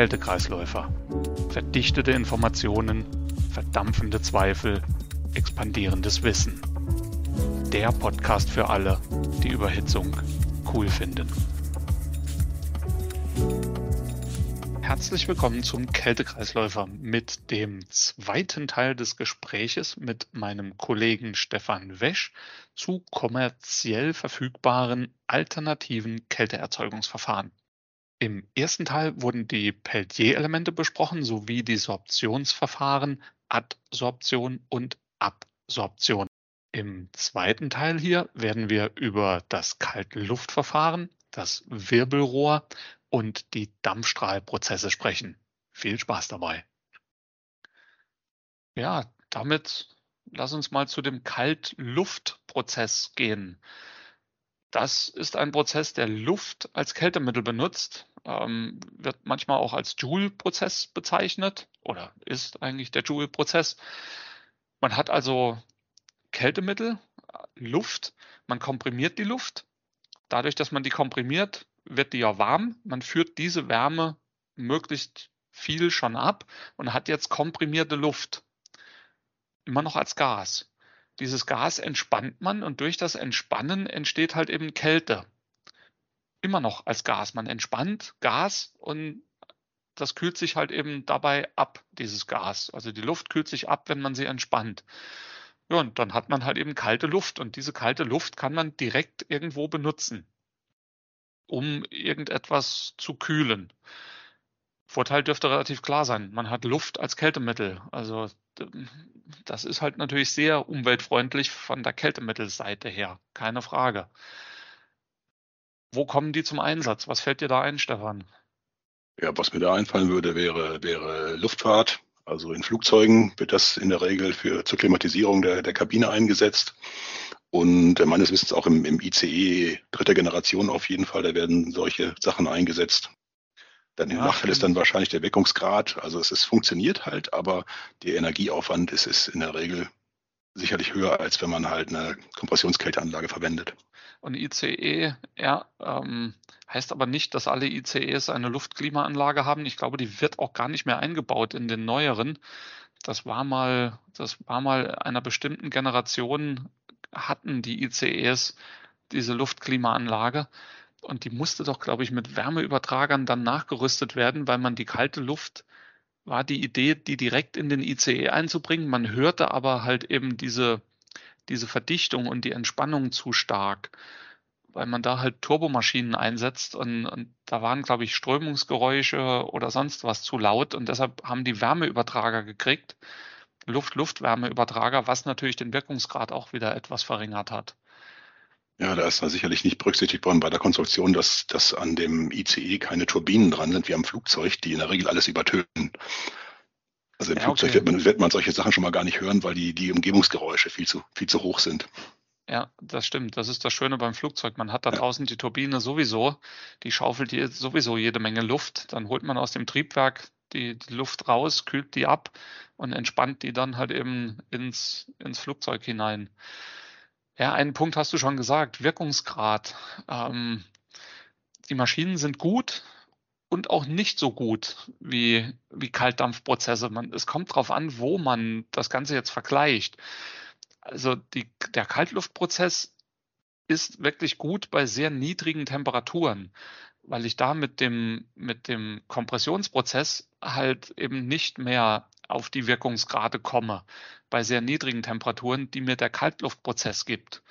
Kältekreisläufer. Verdichtete Informationen, verdampfende Zweifel, expandierendes Wissen. Der Podcast für alle, die Überhitzung cool finden. Herzlich willkommen zum Kältekreisläufer mit dem zweiten Teil des Gespräches mit meinem Kollegen Stefan Wesch zu kommerziell verfügbaren alternativen Kälteerzeugungsverfahren. Im ersten Teil wurden die Peltier-Elemente besprochen sowie die Sorptionsverfahren Adsorption und Absorption. Im zweiten Teil hier werden wir über das Kaltluftverfahren, das Wirbelrohr und die Dampfstrahlprozesse sprechen. Viel Spaß dabei. Ja, damit lass uns mal zu dem Kaltluftprozess gehen. Das ist ein Prozess, der Luft als Kältemittel benutzt, ähm, wird manchmal auch als Joule-Prozess bezeichnet oder ist eigentlich der Joule-Prozess. Man hat also Kältemittel, Luft, man komprimiert die Luft. Dadurch, dass man die komprimiert, wird die ja warm. Man führt diese Wärme möglichst viel schon ab und hat jetzt komprimierte Luft. Immer noch als Gas dieses Gas entspannt man und durch das Entspannen entsteht halt eben Kälte. Immer noch als Gas. Man entspannt Gas und das kühlt sich halt eben dabei ab, dieses Gas. Also die Luft kühlt sich ab, wenn man sie entspannt. Ja, und dann hat man halt eben kalte Luft und diese kalte Luft kann man direkt irgendwo benutzen, um irgendetwas zu kühlen. Vorteil dürfte relativ klar sein. Man hat Luft als Kältemittel. Also das ist halt natürlich sehr umweltfreundlich von der Kältemittelseite her. Keine Frage. Wo kommen die zum Einsatz? Was fällt dir da ein, Stefan? Ja, was mir da einfallen würde, wäre, wäre Luftfahrt. Also in Flugzeugen wird das in der Regel für zur Klimatisierung der, der Kabine eingesetzt. Und meines Wissens auch im, im ICE dritter Generation auf jeden Fall, da werden solche Sachen eingesetzt. Dann ja, Nachteil ist dann wahrscheinlich der Weckungsgrad. Also es ist, funktioniert halt, aber der Energieaufwand ist, ist in der Regel sicherlich höher, als wenn man halt eine Kompressionskälteanlage verwendet. Und ICE, ja, ähm, heißt aber nicht, dass alle ICEs eine Luftklimaanlage haben. Ich glaube, die wird auch gar nicht mehr eingebaut in den neueren. Das war mal, das war mal einer bestimmten Generation hatten die ICEs diese Luftklimaanlage. Und die musste doch, glaube ich, mit Wärmeübertragern dann nachgerüstet werden, weil man die kalte Luft war die Idee, die direkt in den ICE einzubringen. Man hörte aber halt eben diese, diese Verdichtung und die Entspannung zu stark, weil man da halt Turbomaschinen einsetzt und, und da waren, glaube ich, Strömungsgeräusche oder sonst was zu laut und deshalb haben die Wärmeübertrager gekriegt, Luft-Luft-Wärmeübertrager, was natürlich den Wirkungsgrad auch wieder etwas verringert hat. Ja, da ist da sicherlich nicht berücksichtigt worden bei der Konstruktion, dass, dass an dem ICE keine Turbinen dran sind wie am Flugzeug, die in der Regel alles übertönen. Also im ja, Flugzeug okay. wird, man, wird man solche Sachen schon mal gar nicht hören, weil die, die Umgebungsgeräusche viel zu, viel zu hoch sind. Ja, das stimmt. Das ist das Schöne beim Flugzeug. Man hat da ja. draußen die Turbine sowieso, die schaufelt hier sowieso jede Menge Luft. Dann holt man aus dem Triebwerk die, die Luft raus, kühlt die ab und entspannt die dann halt eben ins, ins Flugzeug hinein. Ja, einen Punkt hast du schon gesagt, Wirkungsgrad. Ähm, die Maschinen sind gut und auch nicht so gut wie, wie Kaltdampfprozesse. Man, es kommt darauf an, wo man das Ganze jetzt vergleicht. Also die, der Kaltluftprozess ist wirklich gut bei sehr niedrigen Temperaturen, weil ich da mit dem, mit dem Kompressionsprozess halt eben nicht mehr auf die Wirkungsgrade komme bei sehr niedrigen Temperaturen, die mir der Kaltluftprozess gibt.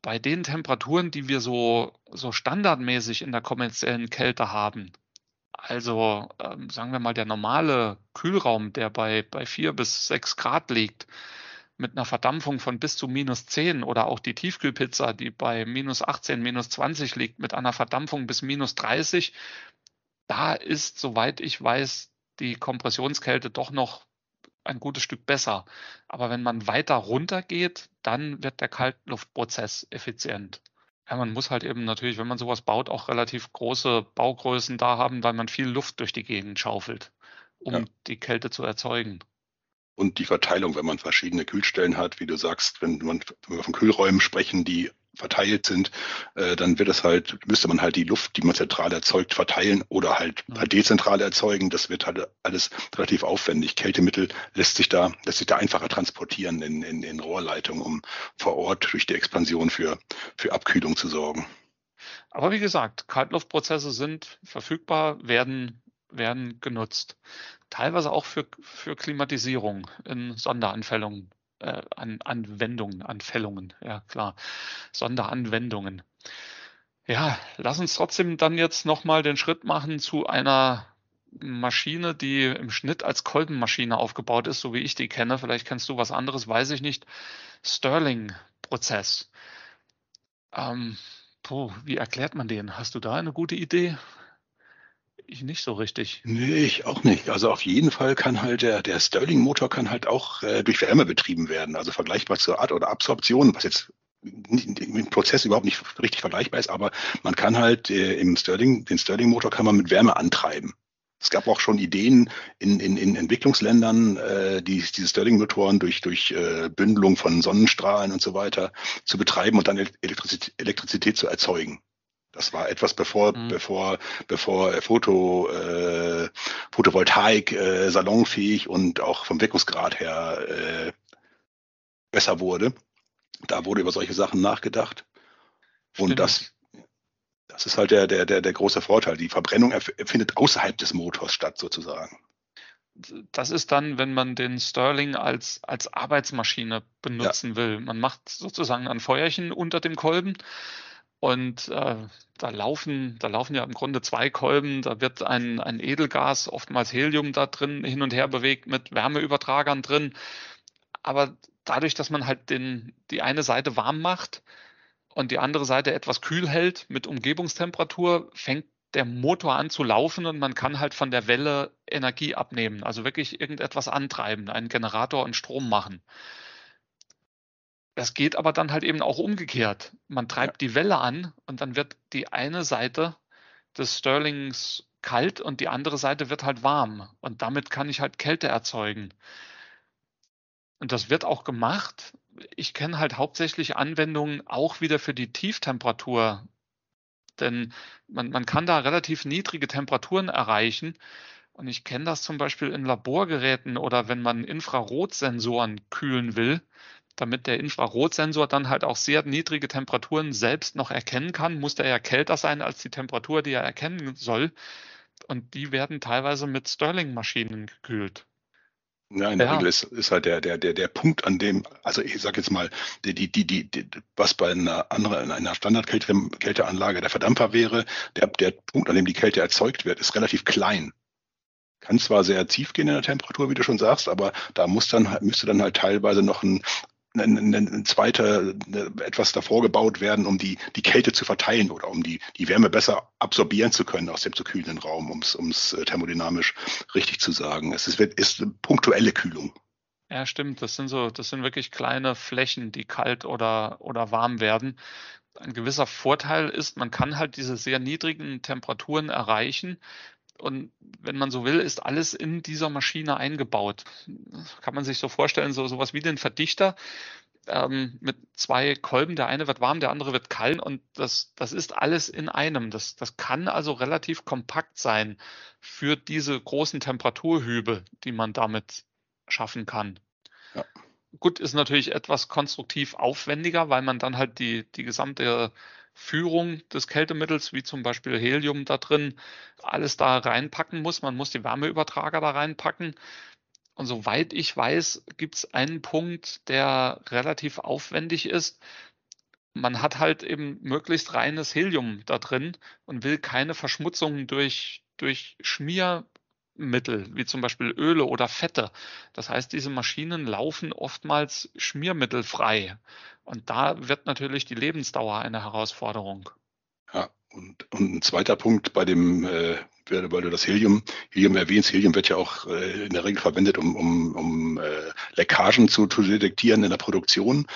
Bei den Temperaturen, die wir so, so standardmäßig in der kommerziellen Kälte haben, also ähm, sagen wir mal der normale Kühlraum, der bei, bei 4 bis 6 Grad liegt, mit einer Verdampfung von bis zu minus 10 oder auch die Tiefkühlpizza, die bei minus 18, minus 20 liegt, mit einer Verdampfung bis minus 30, da ist, soweit ich weiß, die Kompressionskälte doch noch ein gutes Stück besser. Aber wenn man weiter runter geht, dann wird der Kaltluftprozess effizient. Ja, man muss halt eben natürlich, wenn man sowas baut, auch relativ große Baugrößen da haben, weil man viel Luft durch die Gegend schaufelt, um ja. die Kälte zu erzeugen. Und die Verteilung, wenn man verschiedene Kühlstellen hat, wie du sagst, wenn, man, wenn wir von Kühlräumen sprechen, die verteilt sind, äh, dann wird es halt, müsste man halt die Luft, die man zentral erzeugt, verteilen oder halt, halt dezentral erzeugen. Das wird halt alles relativ aufwendig. Kältemittel lässt sich da, lässt sich da einfacher transportieren in, in, in Rohrleitungen, um vor Ort durch die Expansion für, für Abkühlung zu sorgen. Aber wie gesagt, Kaltluftprozesse sind verfügbar, werden, werden genutzt. Teilweise auch für, für Klimatisierung in Sonderanfällungen äh, an Anwendungen, Anfällungen, ja klar, Sonderanwendungen. Ja, lass uns trotzdem dann jetzt nochmal den Schritt machen zu einer Maschine, die im Schnitt als Kolbenmaschine aufgebaut ist, so wie ich die kenne. Vielleicht kennst du was anderes, weiß ich nicht. Stirling-Prozess. Ähm, puh, wie erklärt man den? Hast du da eine gute Idee? Ich nicht so richtig. Nee, ich auch nicht. Also auf jeden Fall kann halt der, der Stirling-Motor kann halt auch äh, durch Wärme betrieben werden. Also vergleichbar zur Art oder Absorption, was jetzt im Prozess überhaupt nicht richtig vergleichbar ist, aber man kann halt äh, im Stirling, den Stirling-Motor kann man mit Wärme antreiben. Es gab auch schon Ideen in, in, in Entwicklungsländern, äh, die, diese Stirling-Motoren durch, durch äh, Bündelung von Sonnenstrahlen und so weiter zu betreiben und dann Elektrizität, Elektrizität zu erzeugen. Das war etwas bevor, mhm. bevor, bevor Foto, äh, Photovoltaik äh, salonfähig und auch vom Wirkungsgrad her äh, besser wurde. Da wurde über solche Sachen nachgedacht. Stimmt. Und das, das ist halt der, der, der, der große Vorteil. Die Verbrennung findet außerhalb des Motors statt, sozusagen. Das ist dann, wenn man den Stirling als, als Arbeitsmaschine benutzen ja. will. Man macht sozusagen ein Feuerchen unter dem Kolben und äh, da laufen, da laufen ja im Grunde zwei Kolben. Da wird ein, ein Edelgas, oftmals Helium, da drin hin und her bewegt mit Wärmeübertragern drin. Aber dadurch, dass man halt den, die eine Seite warm macht und die andere Seite etwas kühl hält mit Umgebungstemperatur, fängt der Motor an zu laufen und man kann halt von der Welle Energie abnehmen. Also wirklich irgendetwas antreiben, einen Generator und Strom machen. Das geht aber dann halt eben auch umgekehrt. Man treibt ja. die Welle an und dann wird die eine Seite des Stirlings kalt und die andere Seite wird halt warm. Und damit kann ich halt Kälte erzeugen. Und das wird auch gemacht. Ich kenne halt hauptsächlich Anwendungen auch wieder für die Tieftemperatur. Denn man, man kann da relativ niedrige Temperaturen erreichen. Und ich kenne das zum Beispiel in Laborgeräten oder wenn man Infrarotsensoren kühlen will damit der Infrarotsensor dann halt auch sehr niedrige Temperaturen selbst noch erkennen kann, muss der ja kälter sein als die Temperatur, die er erkennen soll. Und die werden teilweise mit Stirling-Maschinen gekühlt. Ja, in der ja. Regel ist, ist halt der, der, der, der Punkt, an dem, also ich sage jetzt mal, die, die, die, die, was bei einer anderen, in einer Standardkälteanlage der Verdampfer wäre, der, der Punkt, an dem die Kälte erzeugt wird, ist relativ klein. Kann zwar sehr tief gehen in der Temperatur, wie du schon sagst, aber da muss dann, müsste dann halt teilweise noch ein, ein, ein zweiter etwas davor gebaut werden, um die, die Kälte zu verteilen oder um die, die Wärme besser absorbieren zu können aus dem zu kühlenden Raum, um es äh, thermodynamisch richtig zu sagen. Es ist, ist punktuelle Kühlung. Ja, stimmt. Das sind so, das sind wirklich kleine Flächen, die kalt oder, oder warm werden. Ein gewisser Vorteil ist, man kann halt diese sehr niedrigen Temperaturen erreichen, und wenn man so will, ist alles in dieser Maschine eingebaut. Kann man sich so vorstellen, so sowas wie den Verdichter ähm, mit zwei Kolben. Der eine wird warm, der andere wird kalt und das, das ist alles in einem. Das, das kann also relativ kompakt sein für diese großen Temperaturhübe, die man damit schaffen kann. Gut, ist natürlich etwas konstruktiv aufwendiger, weil man dann halt die, die gesamte Führung des Kältemittels, wie zum Beispiel Helium da drin, alles da reinpacken muss. Man muss die Wärmeübertrager da reinpacken. Und soweit ich weiß, gibt es einen Punkt, der relativ aufwendig ist. Man hat halt eben möglichst reines Helium da drin und will keine Verschmutzung durch, durch Schmier Mittel, wie zum Beispiel Öle oder Fette. Das heißt, diese Maschinen laufen oftmals schmiermittelfrei. Und da wird natürlich die Lebensdauer eine Herausforderung. Ja, und, und ein zweiter Punkt bei dem, äh, weil du das Helium, Helium erwähnst, Helium wird ja auch äh, in der Regel verwendet, um, um, um äh, Leckagen zu, zu detektieren in der Produktion,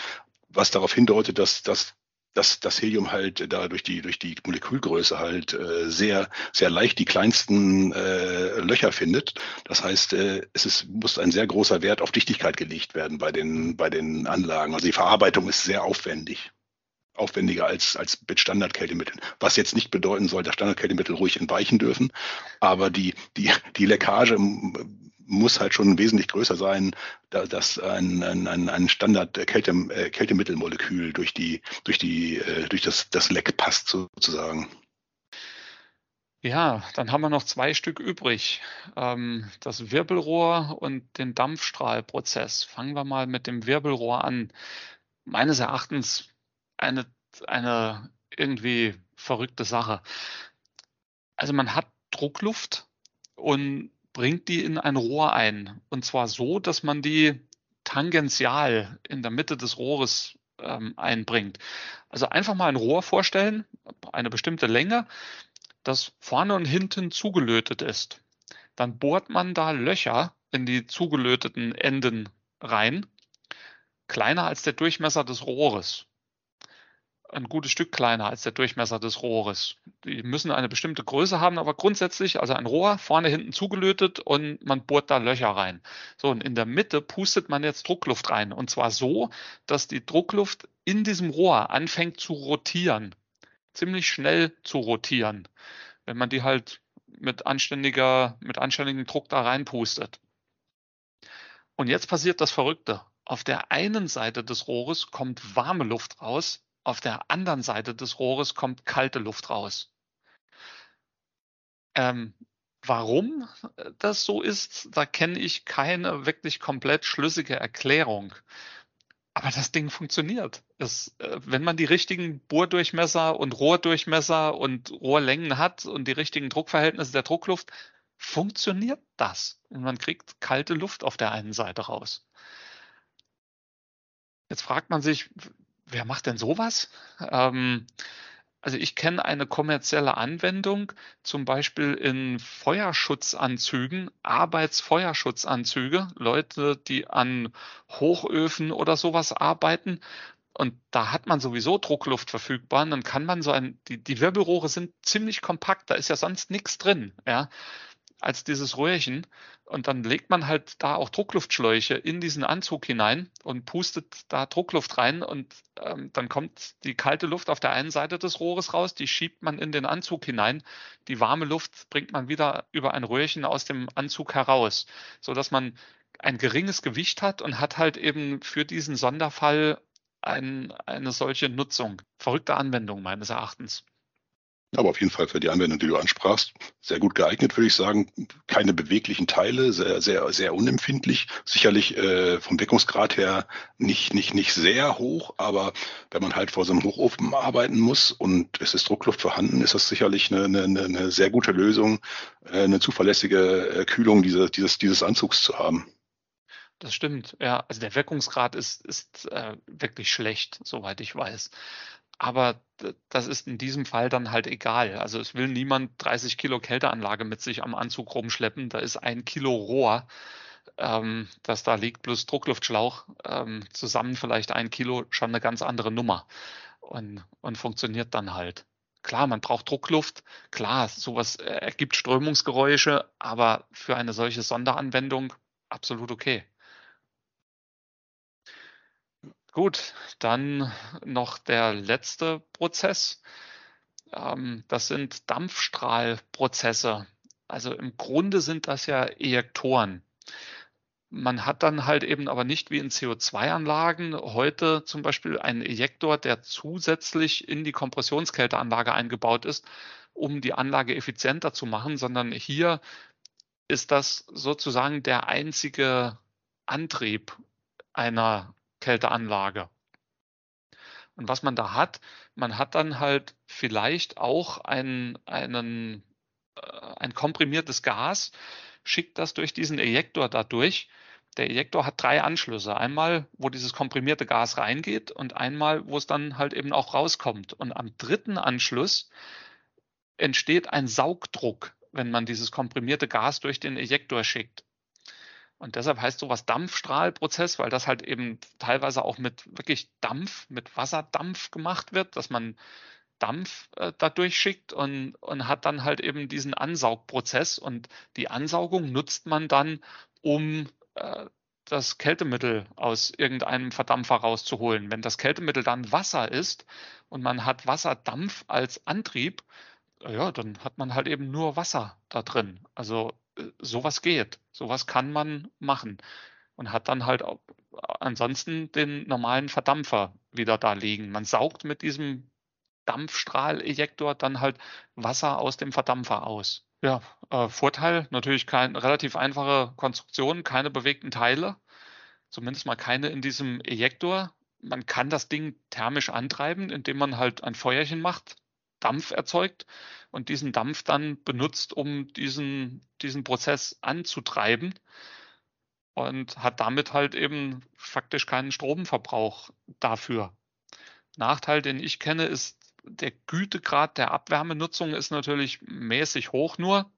was darauf hindeutet, dass, dass dass das Helium halt da durch die durch die Molekülgröße halt äh, sehr sehr leicht die kleinsten äh, Löcher findet. Das heißt, äh, es ist, muss ein sehr großer Wert auf Dichtigkeit gelegt werden bei den bei den Anlagen. Also die Verarbeitung ist sehr aufwendig. aufwendiger als, als mit Standardkältemitteln. Was jetzt nicht bedeuten soll, dass Standardkältemittel ruhig entweichen dürfen, aber die, die, die Leckage muss halt schon wesentlich größer sein, dass ein, ein, ein Standard Kälte, äh, Kältemittelmolekül durch die, durch die, äh, durch das, das Leck passt sozusagen. Ja, dann haben wir noch zwei Stück übrig. Ähm, das Wirbelrohr und den Dampfstrahlprozess. Fangen wir mal mit dem Wirbelrohr an. Meines Erachtens eine, eine irgendwie verrückte Sache. Also man hat Druckluft und bringt die in ein Rohr ein. Und zwar so, dass man die tangential in der Mitte des Rohres ähm, einbringt. Also einfach mal ein Rohr vorstellen, eine bestimmte Länge, das vorne und hinten zugelötet ist. Dann bohrt man da Löcher in die zugelöteten Enden rein, kleiner als der Durchmesser des Rohres ein gutes Stück kleiner als der Durchmesser des Rohres. Die müssen eine bestimmte Größe haben, aber grundsätzlich, also ein Rohr, vorne, hinten zugelötet und man bohrt da Löcher rein. So, und in der Mitte pustet man jetzt Druckluft rein. Und zwar so, dass die Druckluft in diesem Rohr anfängt zu rotieren. Ziemlich schnell zu rotieren. Wenn man die halt mit anständiger, mit anständigem Druck da reinpustet. Und jetzt passiert das Verrückte. Auf der einen Seite des Rohres kommt warme Luft raus, auf der anderen Seite des Rohres kommt kalte Luft raus. Ähm, warum das so ist, da kenne ich keine wirklich komplett schlüssige Erklärung. Aber das Ding funktioniert. Es, äh, wenn man die richtigen Bohrdurchmesser und Rohrdurchmesser und Rohrlängen hat und die richtigen Druckverhältnisse der Druckluft, funktioniert das. Und man kriegt kalte Luft auf der einen Seite raus. Jetzt fragt man sich, wer macht denn sowas? Ähm, also ich kenne eine kommerzielle Anwendung, zum Beispiel in Feuerschutzanzügen, Arbeitsfeuerschutzanzüge, Leute, die an Hochöfen oder sowas arbeiten. Und da hat man sowieso Druckluft verfügbar. Und dann kann man so ein, die, die Wirbelrohre sind ziemlich kompakt, da ist ja sonst nichts drin. Ja als dieses Röhrchen. Und dann legt man halt da auch Druckluftschläuche in diesen Anzug hinein und pustet da Druckluft rein und ähm, dann kommt die kalte Luft auf der einen Seite des Rohres raus, die schiebt man in den Anzug hinein. Die warme Luft bringt man wieder über ein Röhrchen aus dem Anzug heraus, so dass man ein geringes Gewicht hat und hat halt eben für diesen Sonderfall ein, eine solche Nutzung. Verrückte Anwendung meines Erachtens. Aber auf jeden Fall für die Anwendung, die du ansprachst, sehr gut geeignet, würde ich sagen. Keine beweglichen Teile, sehr, sehr, sehr unempfindlich. Sicherlich äh, vom Wirkungsgrad her nicht, nicht, nicht sehr hoch, aber wenn man halt vor so einem Hochofen arbeiten muss und es ist Druckluft vorhanden, ist das sicherlich eine, eine, eine sehr gute Lösung, äh, eine zuverlässige äh, Kühlung dieses, dieses, dieses Anzugs zu haben. Das stimmt, ja. Also der Wirkungsgrad ist, ist äh, wirklich schlecht, soweit ich weiß. Aber das ist in diesem Fall dann halt egal. Also es will niemand 30 Kilo Kälteanlage mit sich am Anzug rumschleppen. Da ist ein Kilo Rohr, ähm, das da liegt, plus Druckluftschlauch, ähm, zusammen vielleicht ein Kilo, schon eine ganz andere Nummer. Und, und funktioniert dann halt. Klar, man braucht Druckluft. Klar, sowas ergibt Strömungsgeräusche, aber für eine solche Sonderanwendung absolut okay. Gut, dann noch der letzte Prozess. Ähm, das sind Dampfstrahlprozesse. Also im Grunde sind das ja Ejektoren. Man hat dann halt eben aber nicht wie in CO2-Anlagen heute zum Beispiel einen Ejektor, der zusätzlich in die Kompressionskälteanlage eingebaut ist, um die Anlage effizienter zu machen, sondern hier ist das sozusagen der einzige Antrieb einer Kälteanlage. Und was man da hat, man hat dann halt vielleicht auch ein, einen, äh, ein komprimiertes Gas, schickt das durch diesen Ejektor dadurch. Der Ejektor hat drei Anschlüsse. Einmal, wo dieses komprimierte Gas reingeht und einmal, wo es dann halt eben auch rauskommt. Und am dritten Anschluss entsteht ein Saugdruck, wenn man dieses komprimierte Gas durch den Ejektor schickt. Und deshalb heißt sowas Dampfstrahlprozess, weil das halt eben teilweise auch mit wirklich Dampf, mit Wasserdampf gemacht wird, dass man Dampf äh, da durchschickt und, und hat dann halt eben diesen Ansaugprozess. Und die Ansaugung nutzt man dann, um äh, das Kältemittel aus irgendeinem Verdampfer rauszuholen. Wenn das Kältemittel dann Wasser ist und man hat Wasserdampf als Antrieb, ja, dann hat man halt eben nur Wasser da drin. Also sowas geht, sowas kann man machen und hat dann halt ansonsten den normalen Verdampfer wieder da liegen. Man saugt mit diesem Dampfstrahlejektor dann halt Wasser aus dem Verdampfer aus. Ja, äh, Vorteil natürlich kein relativ einfache Konstruktion, keine bewegten Teile, zumindest mal keine in diesem Ejektor. Man kann das Ding thermisch antreiben, indem man halt ein Feuerchen macht, Dampf erzeugt und diesen Dampf dann benutzt, um diesen, diesen Prozess anzutreiben und hat damit halt eben faktisch keinen Stromverbrauch dafür. Nachteil, den ich kenne, ist der Gütegrad der Abwärmenutzung ist natürlich mäßig hoch nur.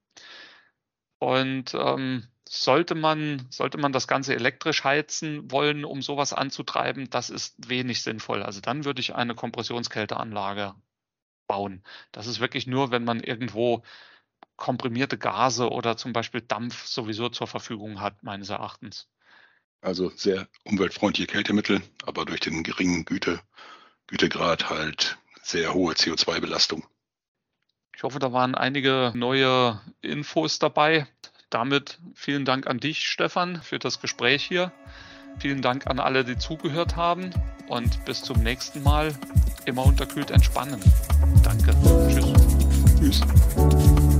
Und ähm, sollte man, sollte man das Ganze elektrisch heizen wollen, um sowas anzutreiben, das ist wenig sinnvoll. Also dann würde ich eine Kompressionskälteanlage bauen. Das ist wirklich nur, wenn man irgendwo komprimierte Gase oder zum Beispiel Dampf sowieso zur Verfügung hat, meines Erachtens. Also sehr umweltfreundliche Kältemittel, aber durch den geringen Güte, Gütegrad halt sehr hohe CO2-Belastung. Ich hoffe, da waren einige neue Infos dabei. Damit vielen Dank an dich, Stefan, für das Gespräch hier. Vielen Dank an alle, die zugehört haben und bis zum nächsten Mal. Immer unterkühlt entspannen. Danke. Tschüss. Tschüss.